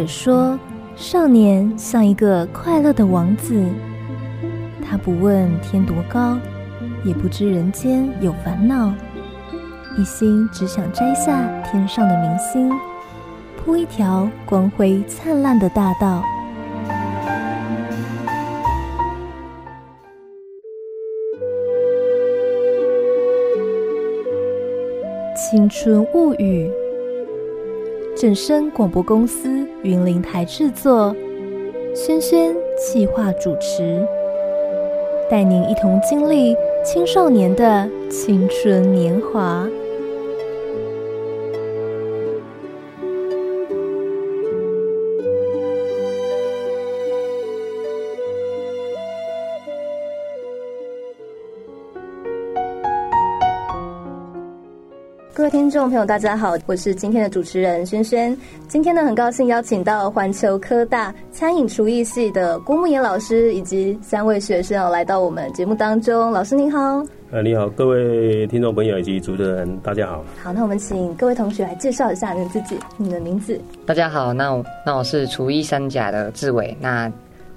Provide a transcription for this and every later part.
尔说，少年像一个快乐的王子，他不问天多高，也不知人间有烦恼，一心只想摘下天上的明星，铺一条光辉灿烂的大道。青春物语，正声广播公司云林台制作，轩轩企划主持，带您一同经历青少年的青春年华。位听众朋友，大家好，我是今天的主持人轩轩。今天呢，很高兴邀请到环球科大餐饮厨艺系的郭沐妍老师以及三位学生来到我们节目当中。老师您好。呃，你好，各位听众朋友以及主持人，大家好。好，那我们请各位同学来介绍一下你自己，你的名字。大家好，那我那我是厨艺三甲的志伟，那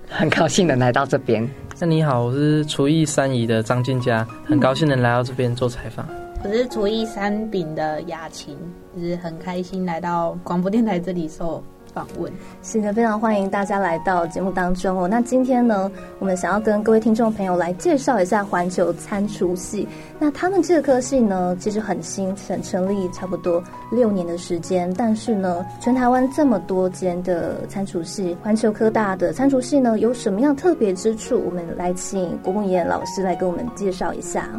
很高兴能来到这边。那你好，我是厨艺三乙的张俊佳，很高兴能来到这边做采访。我是厨艺三丙的雅琴，就是很开心来到广播电台这里受访问。是的，非常欢迎大家来到节目当中哦。那今天呢，我们想要跟各位听众朋友来介绍一下环球餐厨系。那他们这科系呢，其实很新，成成立差不多六年的时间。但是呢，全台湾这么多间的餐厨系，环球科大的餐厨系呢，有什么样特别之处？我们来请郭沐妍老师来给我们介绍一下。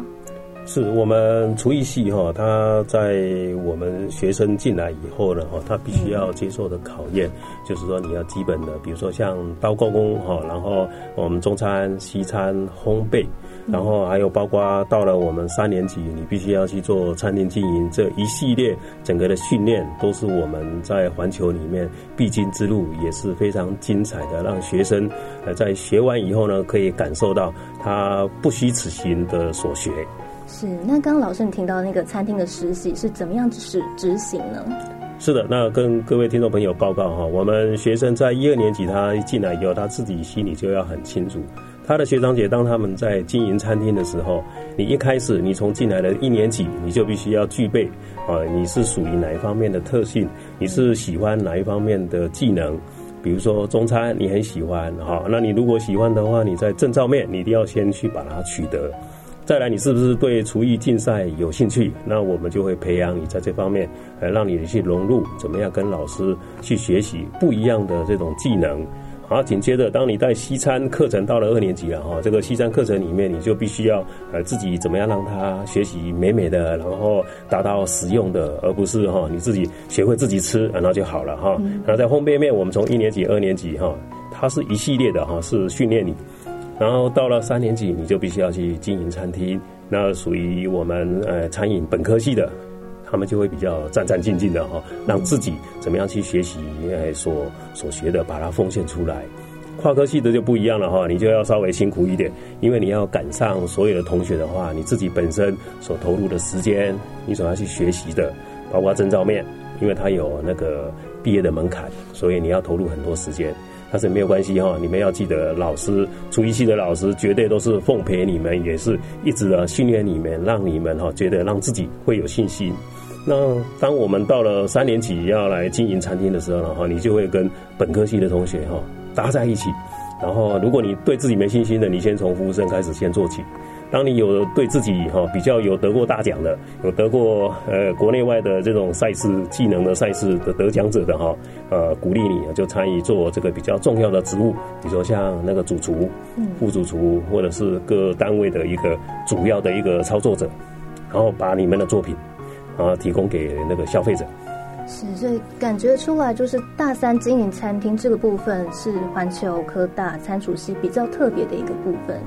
是我们厨艺系哈，他在我们学生进来以后呢哈，他必须要接受的考验，就是说你要基本的，比如说像刀工哈，然后我们中餐、西餐、烘焙，然后还有包括到了我们三年级，你必须要去做餐厅经营，这一系列整个的训练都是我们在环球里面必经之路，也是非常精彩的，让学生呃在学完以后呢，可以感受到他不虚此行的所学。是，那刚刚老师你听到那个餐厅的实习是怎么样执执行呢？是的，那跟各位听众朋友报告哈，我们学生在一二年级，他进来以后，他自己心里就要很清楚，他的学长姐当他们在经营餐厅的时候，你一开始你从进来的一年级，你就必须要具备啊，你是属于哪一方面的特性，你是喜欢哪一方面的技能，比如说中餐你很喜欢哈，那你如果喜欢的话，你在证照面你一定要先去把它取得。再来，你是不是对厨艺竞赛有兴趣？那我们就会培养你在这方面，来让你去融入，怎么样跟老师去学习不一样的这种技能。好，紧接着，当你在西餐课程到了二年级了哈，这个西餐课程里面，你就必须要呃自己怎么样让他学习美美的，然后达到实用的，而不是哈你自己学会自己吃，然后就好了哈。然后在烘焙面，我们从一年级、二年级哈，它是一系列的哈，是训练你。然后到了三年级，你就必须要去经营餐厅，那属于我们呃餐饮本科系的，他们就会比较战战兢兢的哈，让自己怎么样去学习呃所所学的，把它奉献出来。跨科系的就不一样了哈，你就要稍微辛苦一点，因为你要赶上所有的同学的话，你自己本身所投入的时间，你所要去学习的，包括证照面，因为它有那个毕业的门槛，所以你要投入很多时间。但是没有关系哈，你们要记得，老师厨艺系的老师绝对都是奉陪你们，也是一直的训练你们，让你们哈觉得让自己会有信心。那当我们到了三年级要来经营餐厅的时候呢哈，你就会跟本科系的同学哈搭在一起。然后如果你对自己没信心的，你先从服务生开始先做起。当你有对自己哈比较有得过大奖的，有得过呃国内外的这种赛事技能的赛事的得奖者的哈，呃鼓励你就参与做这个比较重要的职务，比如说像那个主厨、副主厨，或者是各单位的一个主要的一个操作者，然后把你们的作品啊提供给那个消费者。是，所以感觉出来就是大三经营餐厅这个部分是环球科大餐厨系比较特别的一个部分。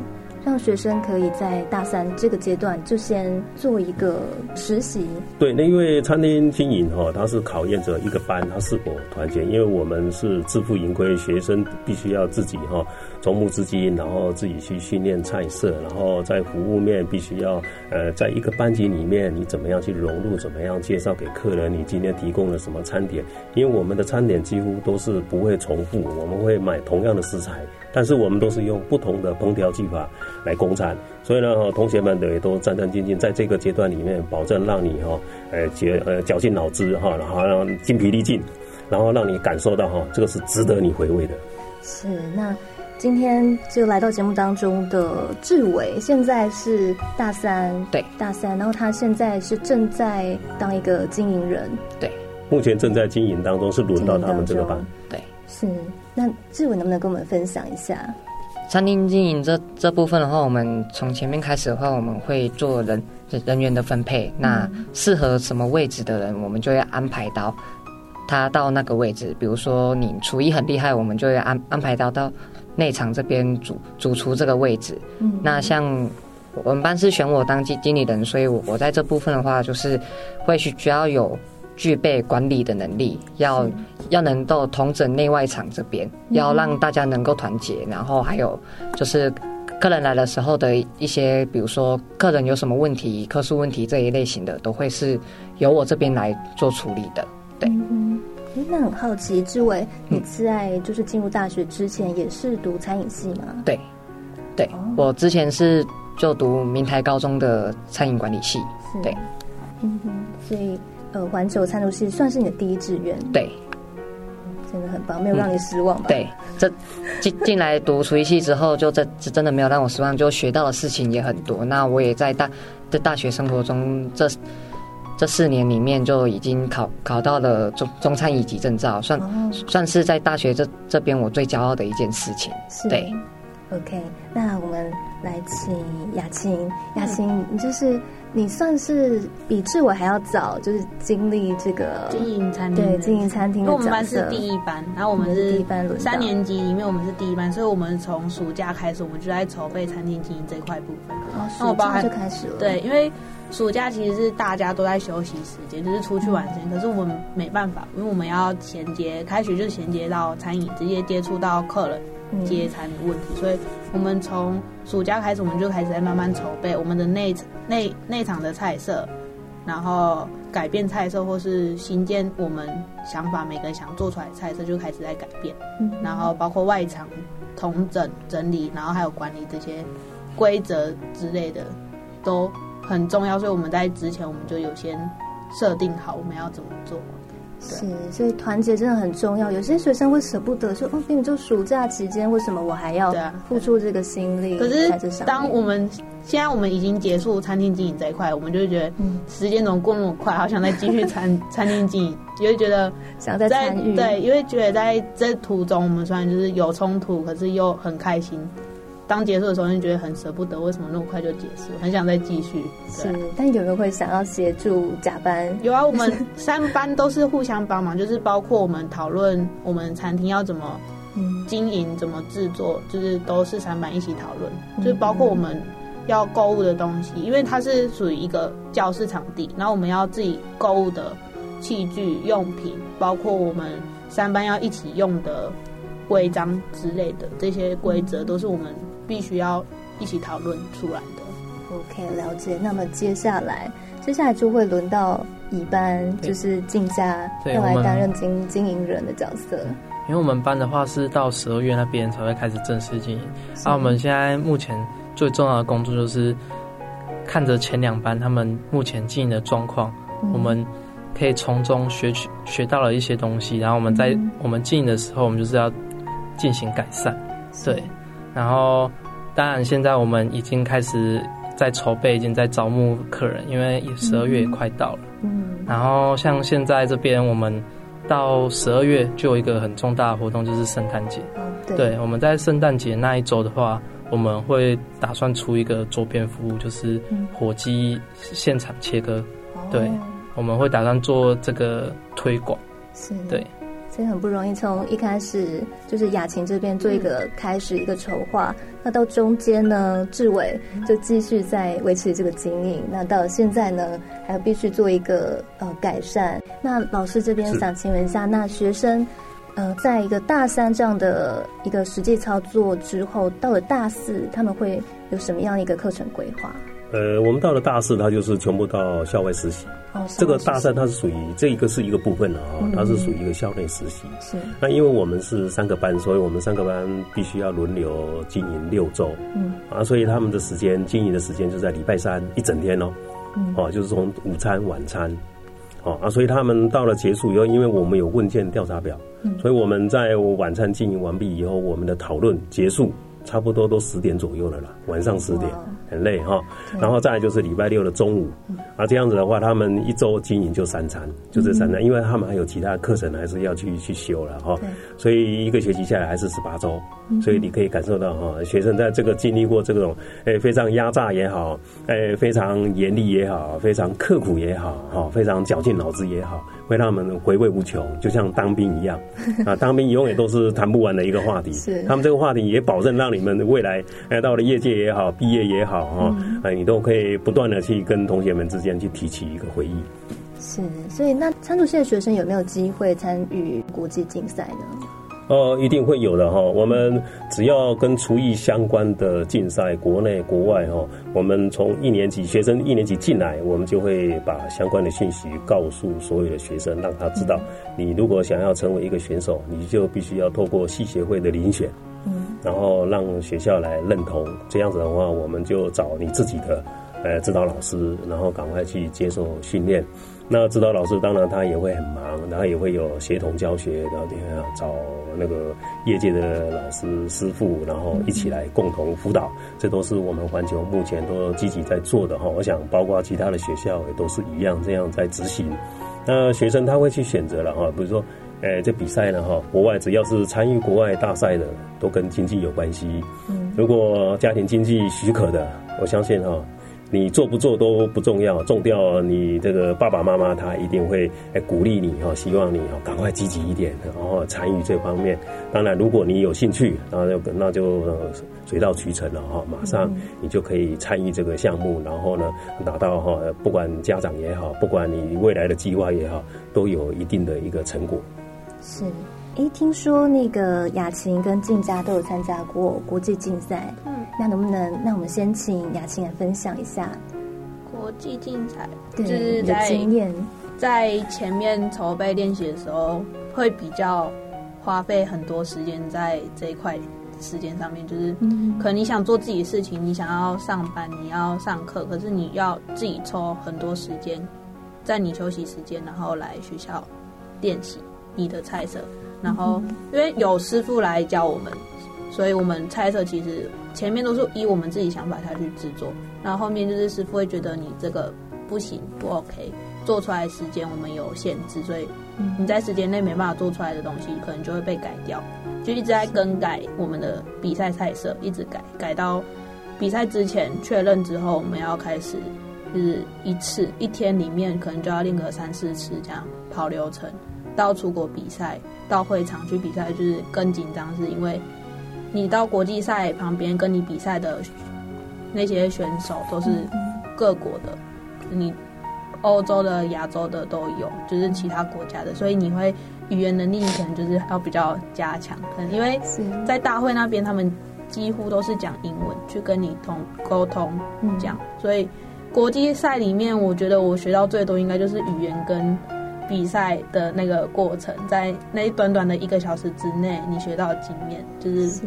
让学生可以在大三这个阶段就先做一个实习。对，那因为餐厅经营哈，它是考验着一个班它是否团结，因为我们是自负盈亏，学生必须要自己哈筹募资金，然后自己去训练菜色，然后在服务面必须要呃，在一个班级里面你怎么样去融入，怎么样介绍给客人你今天提供了什么餐点，因为我们的餐点几乎都是不会重复，我们会买同样的食材，但是我们都是用不同的烹调技法来供餐，所以呢，同学们也都战战兢兢，在这个阶段里面，保证让你哈，呃，绞呃绞尽脑汁哈，然后让精疲力尽，然后让你感受到哈，这个是值得你回味的。是，那今天就来到节目当中的志伟，现在是大三，对，大三，然后他现在是正在当一个经营人，对，目前正在经营当中，是轮到他们这个班，对，是。那志文能不能跟我们分享一下？餐厅经营这这部分的话，我们从前面开始的话，我们会做人人员的分配。那适合什么位置的人，我们就会安排到他到那个位置。比如说你厨艺很厉害，我们就会安安排到到内场这边主主厨这个位置。嗯，那像我们班是选我当经经理人，所以我我在这部分的话，就是会需需要有。具备管理的能力，要要能够统整内外场这边，要让大家能够团结，然后还有就是客人来的时候的一些，比如说客人有什么问题、客诉问题这一类型的，都会是由我这边来做处理的。对，嗯，那很好奇，志伟，你在就是进入大学之前也是读餐饮系吗？对，对，我之前是就读明台高中的餐饮管理系。对，嗯哼，所以。呃，环球餐厨系算是你的第一志愿，对，真的很棒，没有让你失望吧？嗯、对，这进进来读厨艺系之后，就这这真的没有让我失望，就学到的事情也很多。那我也在大在大学生活中这这四年里面，就已经考考到了中中餐乙级证照，算、哦、算是在大学这这边我最骄傲的一件事情。是对，OK，那我们来请雅琴，雅琴，你就是。你算是比志伟还要早，就是经历这个经营餐厅，对经营餐厅。因为我们班是第一班，然后我们是三年级里面我们是第一班，所以我们从暑假开始，我们就在筹备餐厅经营这一块部分。哦，暑假就开始了。对，因为暑假其实是大家都在休息时间，就是出去玩时间。可是我们没办法，因为我们要衔接，开学就衔接到餐饮，直接接触到客人。接餐的问题，所以我们从暑假开始，我们就开始在慢慢筹备我们的内内内场的菜色，然后改变菜色或是新建我们想法，每个人想做出来的菜色就开始在改变，然后包括外场同整整理，然后还有管理这些规则之类的都很重要，所以我们在之前我们就有先设定好我们要怎么做。是，所以团结真的很重要。有些学生会舍不得说：“哦，明明就暑假期间，为什么我还要付出这个心力？”可是，当我们现在我们已经结束餐厅经营这一块，我们就会觉得，时间怎么过那么快？好想再继续 餐餐厅经营，也会觉得想再参与。对，因为觉得在这途中，我们虽然就是有冲突，可是又很开心。当结束的时候，你觉得很舍不得，为什么那么快就结束？很想再继续。是，但有人会想要协助甲班。有啊，我们三班都是互相帮忙，就是包括我们讨论我们餐厅要怎么经营、怎么制作，就是都是三班一起讨论。就是包括我们要购物的东西，因为它是属于一个教室场地，然后我们要自己购物的器具用品，包括我们三班要一起用的规章之类的这些规则，都是我们。必须要一起讨论出来的。OK，了解。那么接下来，接下来就会轮到乙班，就是进家要来担任经经营人的角色。因为我们班的话是到十二月那边才会开始正式经营。那我们现在目前最重要的工作就是看着前两班他们目前经营的状况，嗯、我们可以从中学取学到了一些东西。然后我们在我们经营的时候，我们就是要进行改善。对。然后，当然，现在我们已经开始在筹备，已经在招募客人，因为十二月也快到了。嗯。然后，像现在这边，我们到十二月就有一个很重大的活动，就是圣诞节。对。对，我们在圣诞节那一周的话，我们会打算出一个周边服务，就是火鸡现场切割。对。我们会打算做这个推广。是。对。所以很不容易，从一开始就是雅琴这边做一个开始一个筹划，嗯、那到中间呢，志伟就继续在维持这个经营，那到现在呢，还要必须做一个呃改善。那老师这边想请问一下，那学生呃，在一个大三这样的一个实际操作之后，到了大四，他们会有什么样的一个课程规划？呃，我们到了大四，他就是全部到校外实习。哦，这个大三它是属于这一个是一个部分的啊，它是属于一个校内实习。是。那因为我们是三个班，所以我们三个班必须要轮流经营六周。嗯。啊，所以他们的时间经营的时间就在礼拜三一整天哦。嗯。哦，就是从午餐、晚餐。哦啊，所以他们到了结束以后，因为我们有问卷调查表，嗯，所以我们在晚餐经营完毕以后，我们的讨论结束。差不多都十点左右了啦，晚上十点，很累哈。然后再来就是礼拜六的中午，啊，这样子的话，他们一周经营就三餐，就这三餐，因为他们还有其他课程还是要去去修了哈。所以一个学期下来还是十八周，所以你可以感受到哈，学生在这个经历过这种诶非常压榨也好，诶非常严厉也好，非常刻苦也好，哈，非常绞尽脑汁也好。会让他们回味无穷，就像当兵一样 啊！当兵永远都是谈不完的一个话题。是，他们这个话题也保证让你们未来哎，到了业界也好，毕业也好哈，哎，你都可以不断的去跟同学们之间去提起一个回忆。是，所以那参厨系的学生有没有机会参与国际竞赛呢？哦，一定会有的哈。我们只要跟厨艺相关的竞赛，国内国外哈，我们从一年级学生一年级进来，我们就会把相关的信息告诉所有的学生，让他知道，你如果想要成为一个选手，你就必须要透过系协会的遴选，嗯，然后让学校来认同，这样子的话，我们就找你自己的呃指导老师，然后赶快去接受训练。那指导老师当然他也会很忙，然后也会有协同教学，然后也要找那个业界的老师师傅，然后一起来共同辅导，这都是我们环球目前都积极在做的哈。我想包括其他的学校也都是一样这样在执行。那学生他会去选择了哈，比如说，呃，这比赛呢哈，国外只要是参与国外大赛的，都跟经济有关系。嗯如果家庭经济许可的，我相信哈。你做不做都不重要，重要你这个爸爸妈妈他一定会来鼓励你哈，希望你哦赶快积极一点，然后参与这方面。当然，如果你有兴趣，那就那就水到渠成了哈，马上你就可以参与这个项目，然后呢拿到哈，不管家长也好，不管你未来的计划也好，都有一定的一个成果。是。哎，听说那个雅琴跟静佳都有参加过国际竞赛，嗯，那能不能，那我们先请雅琴来分享一下？国际竞赛，对，就是在经验，在前面筹备练习的时候，会比较花费很多时间在这一块时间上面，就是可能你想做自己的事情，你想要上班，你要上课，可是你要自己抽很多时间，在你休息时间，然后来学校练习你的菜色。然后，因为有师傅来教我们，所以我们猜测其实前面都是以我们自己想法下去制作，然后后面就是师傅会觉得你这个不行不 OK，做出来的时间我们有限制，所以你在时间内没办法做出来的东西，可能就会被改掉，就一直在更改我们的比赛菜色，一直改，改到比赛之前确认之后，我们要开始就是一次一天里面可能就要练个三四次这样跑流程。到出国比赛，到会场去比赛，就是更紧张，是因为你到国际赛旁边跟你比赛的那些选手都是各国的，你欧洲的、亚洲的都有，就是其他国家的，所以你会语言能力可能就是要比较加强，可能因为在大会那边他们几乎都是讲英文去跟你通沟通讲，所以国际赛里面，我觉得我学到最多应该就是语言跟。比赛的那个过程，在那一短短的一个小时之内，你学到的经验就是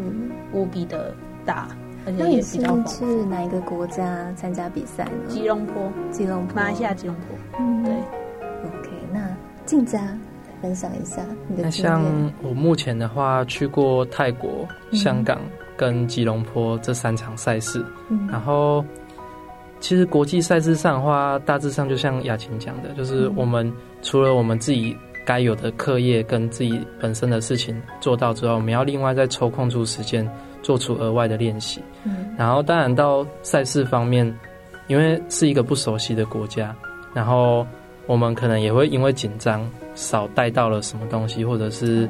无比的大，而且也比较丰富。那你是哪一个国家参加比赛呢？吉隆坡，吉隆坡，马来西亚吉隆坡。嗯，对。OK，那静佳分享一下你的。那像我目前的话，去过泰国、香港跟吉隆坡这三场赛事，嗯，然后。其实国际赛事上的话，大致上就像雅琴讲的，就是我们除了我们自己该有的课业跟自己本身的事情做到之后，我们要另外再抽空出时间做出额外的练习。嗯，然后当然到赛事方面，因为是一个不熟悉的国家，然后我我们可能也会因为紧张少带到了什么东西，或者是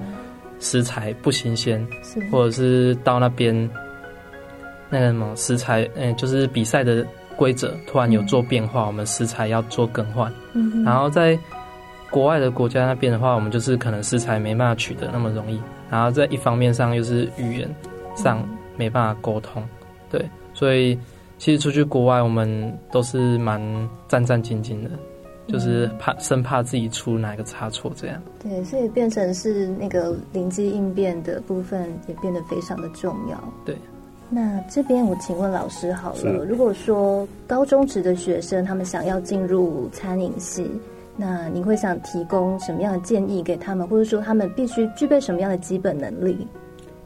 食材不新鲜，或者是到那边那个什么食材，嗯，就是比赛的规则突然有做变化，我们食材要做更换。嗯，然后在国外的国家那边的话，我们就是可能食材没办法取得那么容易，然后在一方面上又是语言上没办法沟通，对，所以。其实出去国外，我们都是蛮战战兢兢的，就是怕生怕自己出哪个差错，这样。对，所以变成是那个灵机应变的部分也变得非常的重要。对。那这边我请问老师好了，如果说高中职的学生他们想要进入餐饮系，那您会想提供什么样的建议给他们，或者说他们必须具备什么样的基本能力？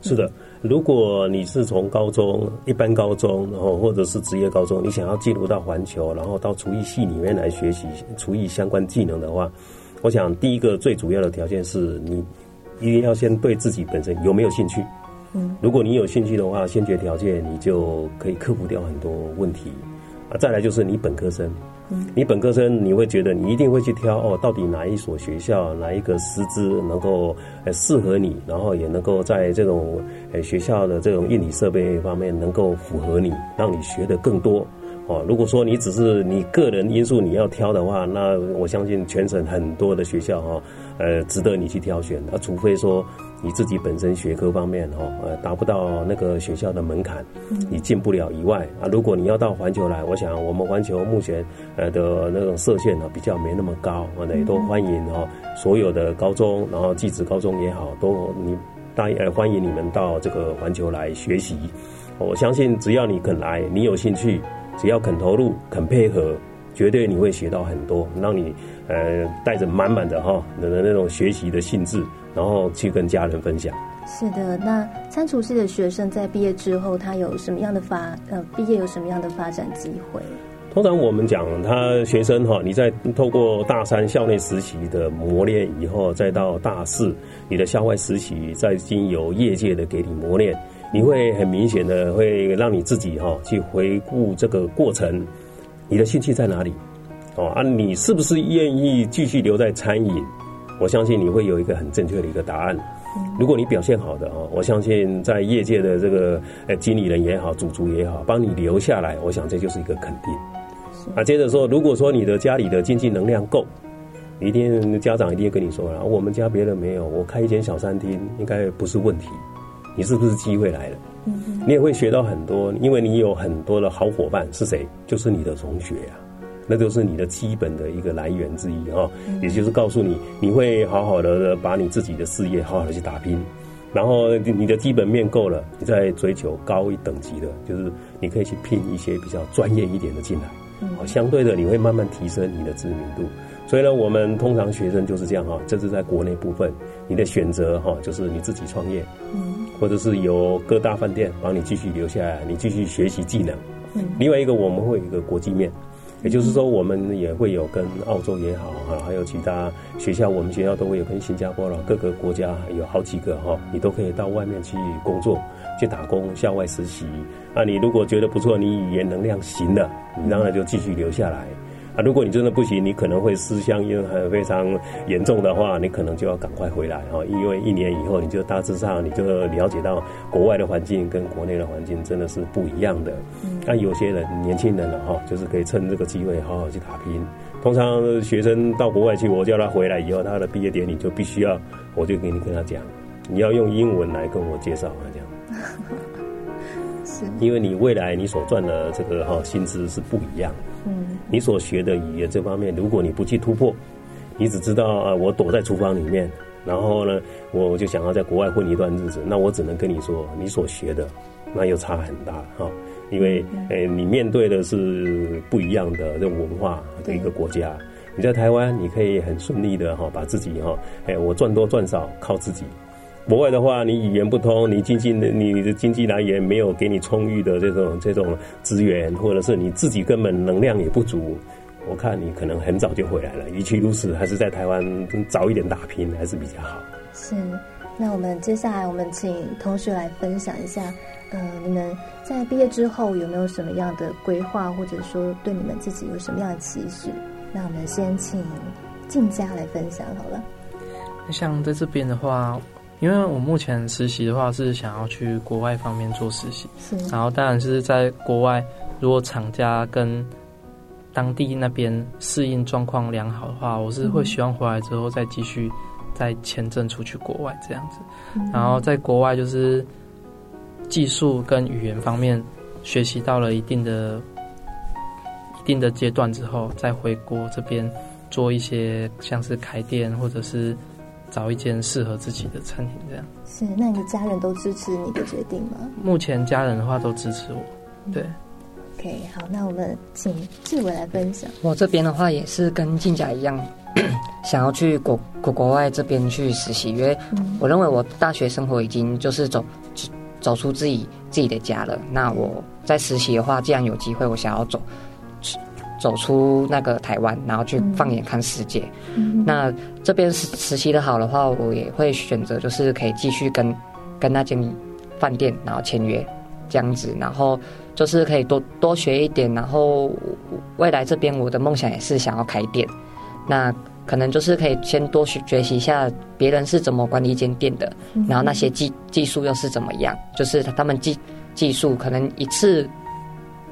是的。如果你是从高中一般高中，然后或者是职业高中，你想要进入到环球，然后到厨艺系里面来学习厨艺相关技能的话，我想第一个最主要的条件是你一定要先对自己本身有没有兴趣。嗯，如果你有兴趣的话，先决条件你就可以克服掉很多问题。啊，再来就是你本科生。嗯你本科生，你会觉得你一定会去挑哦，到底哪一所学校，哪一个师资能够呃适合你，然后也能够在这种呃学校的这种硬体设备方面能够符合你，让你学得更多哦。如果说你只是你个人因素你要挑的话，那我相信全省很多的学校哈，呃，值得你去挑选。那除非说。你自己本身学科方面哈，呃，达不到那个学校的门槛，你进不了以外啊。如果你要到环球来，我想我们环球目前呃的那种设限呢，比较没那么高啊，也都欢迎哈，所有的高中，然后技职高中也好，都你大呃欢迎你们到这个环球来学习。我相信只要你肯来，你有兴趣，只要肯投入、肯配合，绝对你会学到很多，让你呃带着满满的哈的那种学习的兴致。然后去跟家人分享。是的，那餐厨系的学生在毕业之后，他有什么样的发呃，毕业有什么样的发展机会？通常我们讲，他学生哈，你在透过大三校内实习的磨练以后，再到大四你的校外实习，再经由业界的给你磨练，你会很明显的会让你自己哈去回顾这个过程，你的兴趣在哪里？哦啊，你是不是愿意继续留在餐饮？我相信你会有一个很正确的一个答案。如果你表现好的啊，我相信在业界的这个呃经理人也好，主厨也好，帮你留下来，我想这就是一个肯定。啊，接着说，如果说你的家里的经济能量够，一定家长一定会跟你说了，我们家别人没有，我开一间小餐厅应该不是问题。你是不是机会来了？你也会学到很多，因为你有很多的好伙伴是谁？就是你的同学呀。那就是你的基本的一个来源之一哈，也就是告诉你，你会好好的把你自己的事业好好的去打拼，然后你的基本面够了，你再追求高一等级的，就是你可以去聘一些比较专业一点的进来，好，相对的你会慢慢提升你的知名度。所以呢，我们通常学生就是这样哈，这是在国内部分，你的选择哈，就是你自己创业，嗯，或者是由各大饭店帮你继续留下来，你继续学习技能。嗯，另外一个我们会有一个国际面。也就是说，我们也会有跟澳洲也好啊，还有其他学校，我们学校都会有跟新加坡了各个国家有好几个哈，你都可以到外面去工作、去打工、校外实习。啊，你如果觉得不错，你语言能量行了，你当然就继续留下来。啊，如果你真的不行，你可能会思乡，因为很非常严重的话，你可能就要赶快回来哈，因为一年以后，你就大致上你就了解到国外的环境跟国内的环境真的是不一样的。那、嗯、有些人年轻人了哈，就是可以趁这个机会好好去打拼。通常学生到国外去，我叫他回来以后，他的毕业典礼就必须要，我就给你跟他讲，你要用英文来跟我介绍啊，这样。是，因为你未来你所赚的这个哈薪资是不一样。嗯，你所学的语言这方面，如果你不去突破，你只知道啊，我躲在厨房里面，然后呢，我就想要在国外混一段日子，那我只能跟你说，你所学的那又差很大哈，因为诶，你面对的是不一样的这种文化的一个国家。你在台湾，你可以很顺利的哈，把自己哈，诶，我赚多赚少靠自己。国外的话，你语言不通，你经济的你的经济来源没有给你充裕的这种这种资源，或者是你自己根本能量也不足，我看你可能很早就回来了。与其如此，还是在台湾早一点打拼还是比较好。是，那我们接下来我们请同学来分享一下，呃，你们在毕业之后有没有什么样的规划，或者说对你们自己有什么样的期许？那我们先请静佳来分享好了。像在这边的话，因为我目前实习的话是想要去国外方面做实习，是，然后当然是在国外，如果厂家跟当地那边适应状况良好的话，我是会希望回来之后再继续再签证出去国外这样子，然后在国外就是技术跟语言方面学习到了一定的一定的阶段之后，再回国这边做一些像是开店或者是。找一间适合自己的餐厅，这样是。那你的家人都支持你的决定吗？目前家人的话都支持我。对。嗯、OK，好，那我们请志伟来分享。我这边的话也是跟静佳一样，想要去国国国外这边去实习，因为我认为我大学生活已经就是走走出自己自己的家了。那我在实习的话，既然有机会，我想要走。走出那个台湾，然后去放眼看世界。嗯、那这边实实习的好的话，我也会选择就是可以继续跟跟那间饭店然后签约这样子，然后就是可以多多学一点，然后未来这边我的梦想也是想要开店。那可能就是可以先多学学习一下别人是怎么管理一间店的，嗯、然后那些技技术又是怎么样，就是他们技技术可能一次。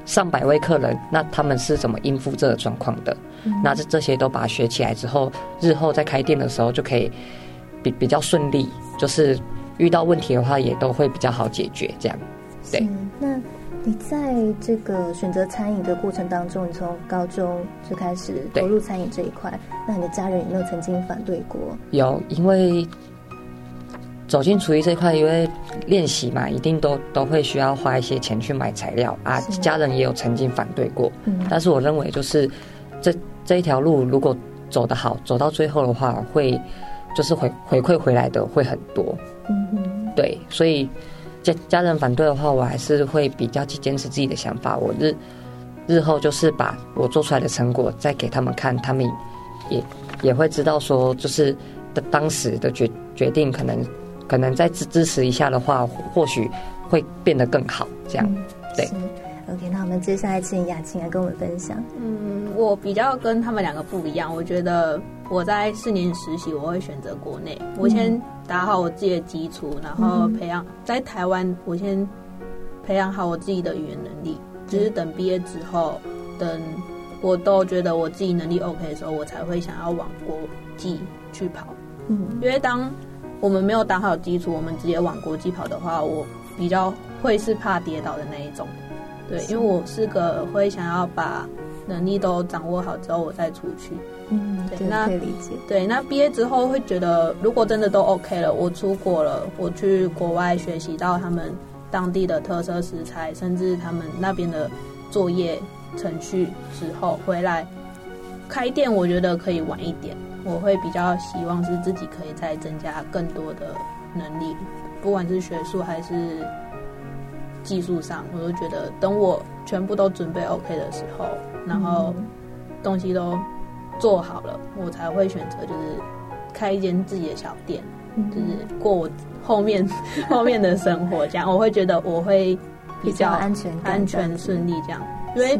上百位客人，那他们是怎么应付这个状况的？嗯、那这这些都把它学起来之后，日后在开店的时候就可以比比较顺利，就是遇到问题的话也都会比较好解决。这样，对。那你在这个选择餐饮的过程当中，你从高中就开始投入餐饮这一块，那你的家人有没有曾经反对过？有，因为。走进厨艺这一块，因为练习嘛，一定都都会需要花一些钱去买材料啊。家人也有曾经反对过，嗯、但是我认为就是这这一条路如果走得好，走到最后的话，会就是回回馈回来的会很多。嗯哼，对，所以家家人反对的话，我还是会比较去坚持自己的想法。我日日后就是把我做出来的成果再给他们看，他们也也会知道说，就是的当时的决决定可能。可能再支支持一下的话，或许会变得更好。这样，嗯、对。OK，那我们接下来请雅琴来跟我们分享。嗯，我比较跟他们两个不一样。我觉得我在四年实习，我会选择国内。我先打好我自己的基础，然后培养、嗯、在台湾，我先培养好我自己的语言能力。只、就是等毕业之后，等我都觉得我自己能力 OK 的时候，我才会想要往国际去跑。嗯，因为当我们没有打好基础，我们直接往国际跑的话，我比较会是怕跌倒的那一种。对，因为我是个会想要把能力都掌握好之后，我再出去。嗯，对，那可以理解。对，那毕业之后会觉得，如果真的都 OK 了，我出国了，我去国外学习到他们当地的特色食材，甚至他们那边的作业程序之后回来开店，我觉得可以晚一点。我会比较希望是自己可以再增加更多的能力，不管是学术还是技术上，我都觉得等我全部都准备 OK 的时候，然后东西都做好了，我才会选择就是开一间自己的小店，就是过我后面 后面的生活这样，我会觉得我会比较安全安全顺利这样，因为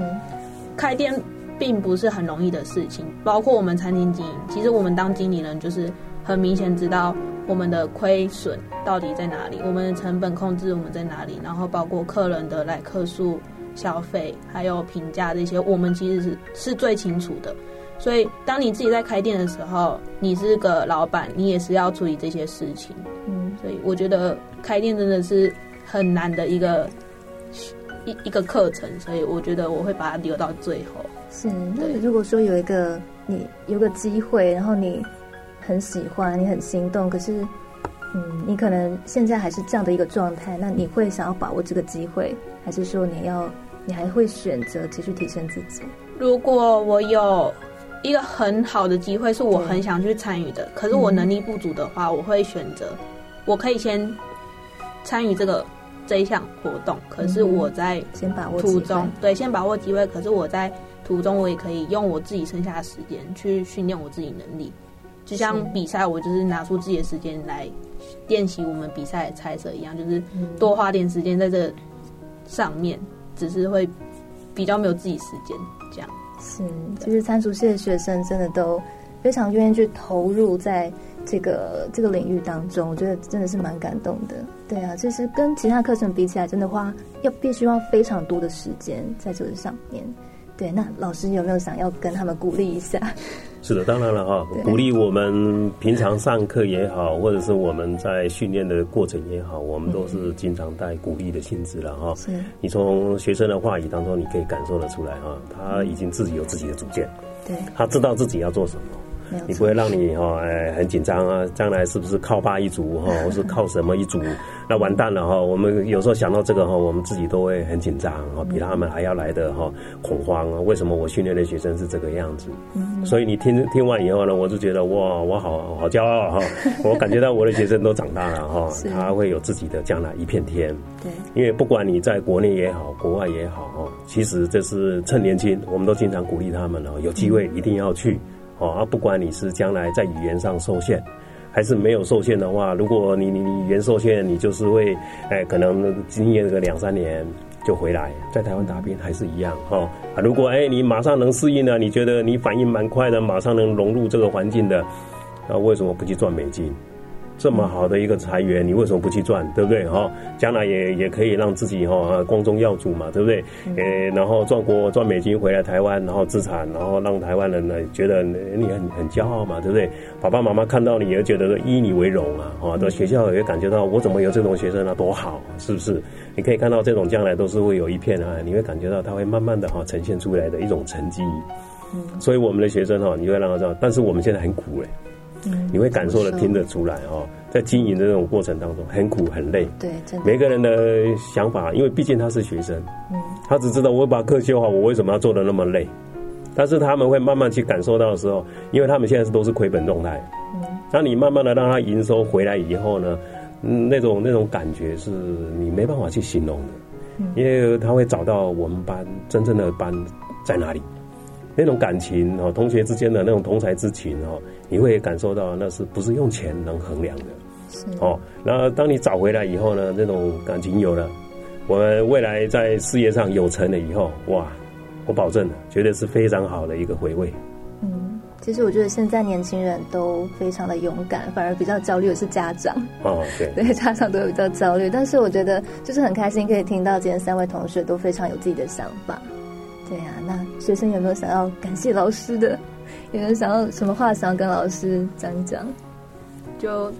开店。并不是很容易的事情，包括我们餐厅经营。其实我们当经理人，就是很明显知道我们的亏损到底在哪里，我们的成本控制我们在哪里，然后包括客人的来客数、消费还有评价这些，我们其实是是最清楚的。所以，当你自己在开店的时候，你是个老板，你也是要处理这些事情。嗯，所以我觉得开店真的是很难的一个一一个课程，所以我觉得我会把它留到最后。是，那如果说有一个你有个机会，然后你很喜欢，你很心动，可是，嗯，你可能现在还是这样的一个状态，那你会想要把握这个机会，还是说你要，你还会选择继续提升自己？如果我有一个很好的机会，是我很想去参与的，可是我能力不足的话，嗯、我会选择，我可以先参与这个这一项活动，可是我在先把握途中，对，先把握机会，可是我在。途中我也可以用我自己剩下的时间去训练我自己能力，就像比赛，我就是拿出自己的时间来练习我们比赛的猜测一样，就是多花点时间在这上面，只是会比较没有自己时间这样。是，其实参数系的学生真的都非常愿意去投入在这个这个领域当中，我觉得真的是蛮感动的。对啊，其实跟其他课程比起来，真的花要必须要非常多的时间在这个上面。对，那老师有没有想要跟他们鼓励一下？是的，当然了哈，鼓励我们平常上课也好，或者是我们在训练的过程也好，我们都是经常带鼓励的性质了哈。是，你从学生的话语当中，你可以感受得出来哈，他已经自己有自己的主见，对，他知道自己要做什么。你不会让你哈哎很紧张啊，将来是不是靠爸一族哈，或是靠什么一族？那完蛋了哈！我们有时候想到这个哈，我们自己都会很紧张啊，比他们还要来的哈恐慌啊。为什么我训练的学生是这个样子？所以你听听完以后呢，我就觉得哇，我好好骄傲哈！我感觉到我的学生都长大了哈，他会有自己的将来一片天。对，因为不管你在国内也好，国外也好哈，其实这是趁年轻，我们都经常鼓励他们哦，有机会一定要去。哦，啊，不管你是将来在语言上受限，还是没有受限的话，如果你你你语言受限，你就是会，哎，可能经验个两三年就回来，在台湾打拼还是一样，哦，啊，如果哎你马上能适应了，你觉得你反应蛮快的，马上能融入这个环境的，那为什么不去赚美金？这么好的一个财源，你为什么不去赚？对不对？哈，将来也也可以让自己哈光宗耀祖嘛，对不对？呃，然后赚国赚美金回来台湾，然后资产，然后让台湾人呢觉得你很很骄傲嘛，对不对？爸爸妈妈看到你也觉得以你为荣啊，哈，到学校也感觉到我怎么有这种学生啊，多好，是不是？你可以看到这种将来都是会有一片啊，你会感觉到他会慢慢的哈呈现出来的一种成绩。嗯，所以我们的学生哈，你会让他知道，但是我们现在很苦嘞。你会感受的听得出来哦，在经营的这种过程当中，很苦很累。对，每个人的想法，因为毕竟他是学生，嗯，他只知道我把课修好，我为什么要做的那么累？但是他们会慢慢去感受到的时候，因为他们现在是都是亏本状态，嗯，那你慢慢的让他营收回来以后呢，嗯，那种那种感觉是你没办法去形容的，嗯，因为他会找到我们班真正的班在哪里。那种感情哦，同学之间的那种同才之情哦，你会感受到那是不是用钱能衡量的？是哦。那当你找回来以后呢，那种感情有了，我们未来在事业上有成了以后，哇，我保证，绝对是非常好的一个回味。嗯，其实我觉得现在年轻人都非常的勇敢，反而比较焦虑的是家长。哦，对，对，家长都比较焦虑，但是我觉得就是很开心可以听到今天三位同学都非常有自己的想法。对呀、啊，那学生有没有想要感谢老师的？有没有想要什么话想要跟老师讲一讲？就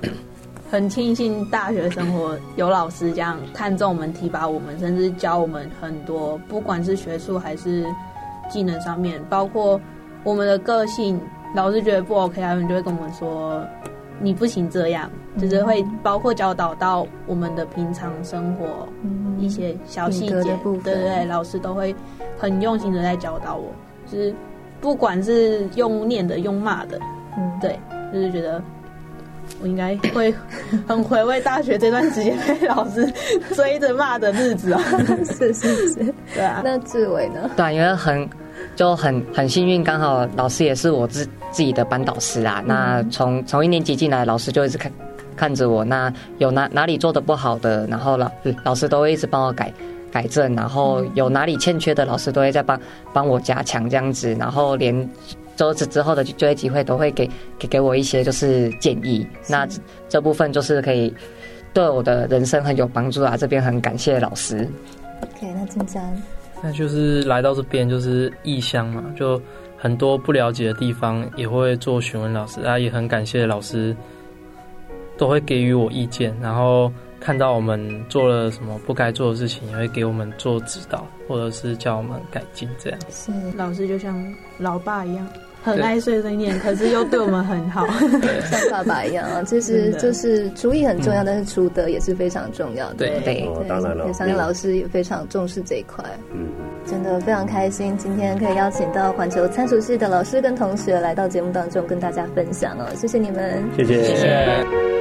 很庆幸大学生活有老师这样看重我们、提拔我们，甚至教我们很多，不管是学术还是技能上面，包括我们的个性，老师觉得不 OK，他们就会跟我们说。你不行这样，就是会包括教导到我们的平常生活一些小细节，对对对，老师都会很用心的在教导我，就是不管是用念的用骂的，嗯，对，就是觉得我应该会 很回味大学这段时间被老师追着骂的日子啊，是是是，对啊，那志伟呢？对，因为很。就很很幸运，刚好老师也是我自自己的班导师啊。那从从一年级进来，老师就一直看看着我。那有哪哪里做的不好的，然后老老师都会一直帮我改改正。然后有哪里欠缺的，老师都会再帮帮我加强这样子。然后连周子之后的就业机会都会给给给我一些就是建议。那这部分就是可以对我的人生很有帮助啊。这边很感谢老师。OK，那金江。那就是来到这边就是异乡嘛，就很多不了解的地方也会做询问老师啊，也很感谢老师都会给予我意见，然后看到我们做了什么不该做的事情，也会给我们做指导，或者是叫我们改进这样。是，老师就像老爸一样。很爱碎碎念，可是又对我们很好，像爸爸一样啊。其实就是厨艺很重要，但是厨德也是非常重要的。对对，当然了，相信老师也非常重视这一块。嗯，真的非常开心，今天可以邀请到环球餐厨系的老师跟同学来到节目当中跟大家分享哦。谢谢你们，谢谢。谢谢。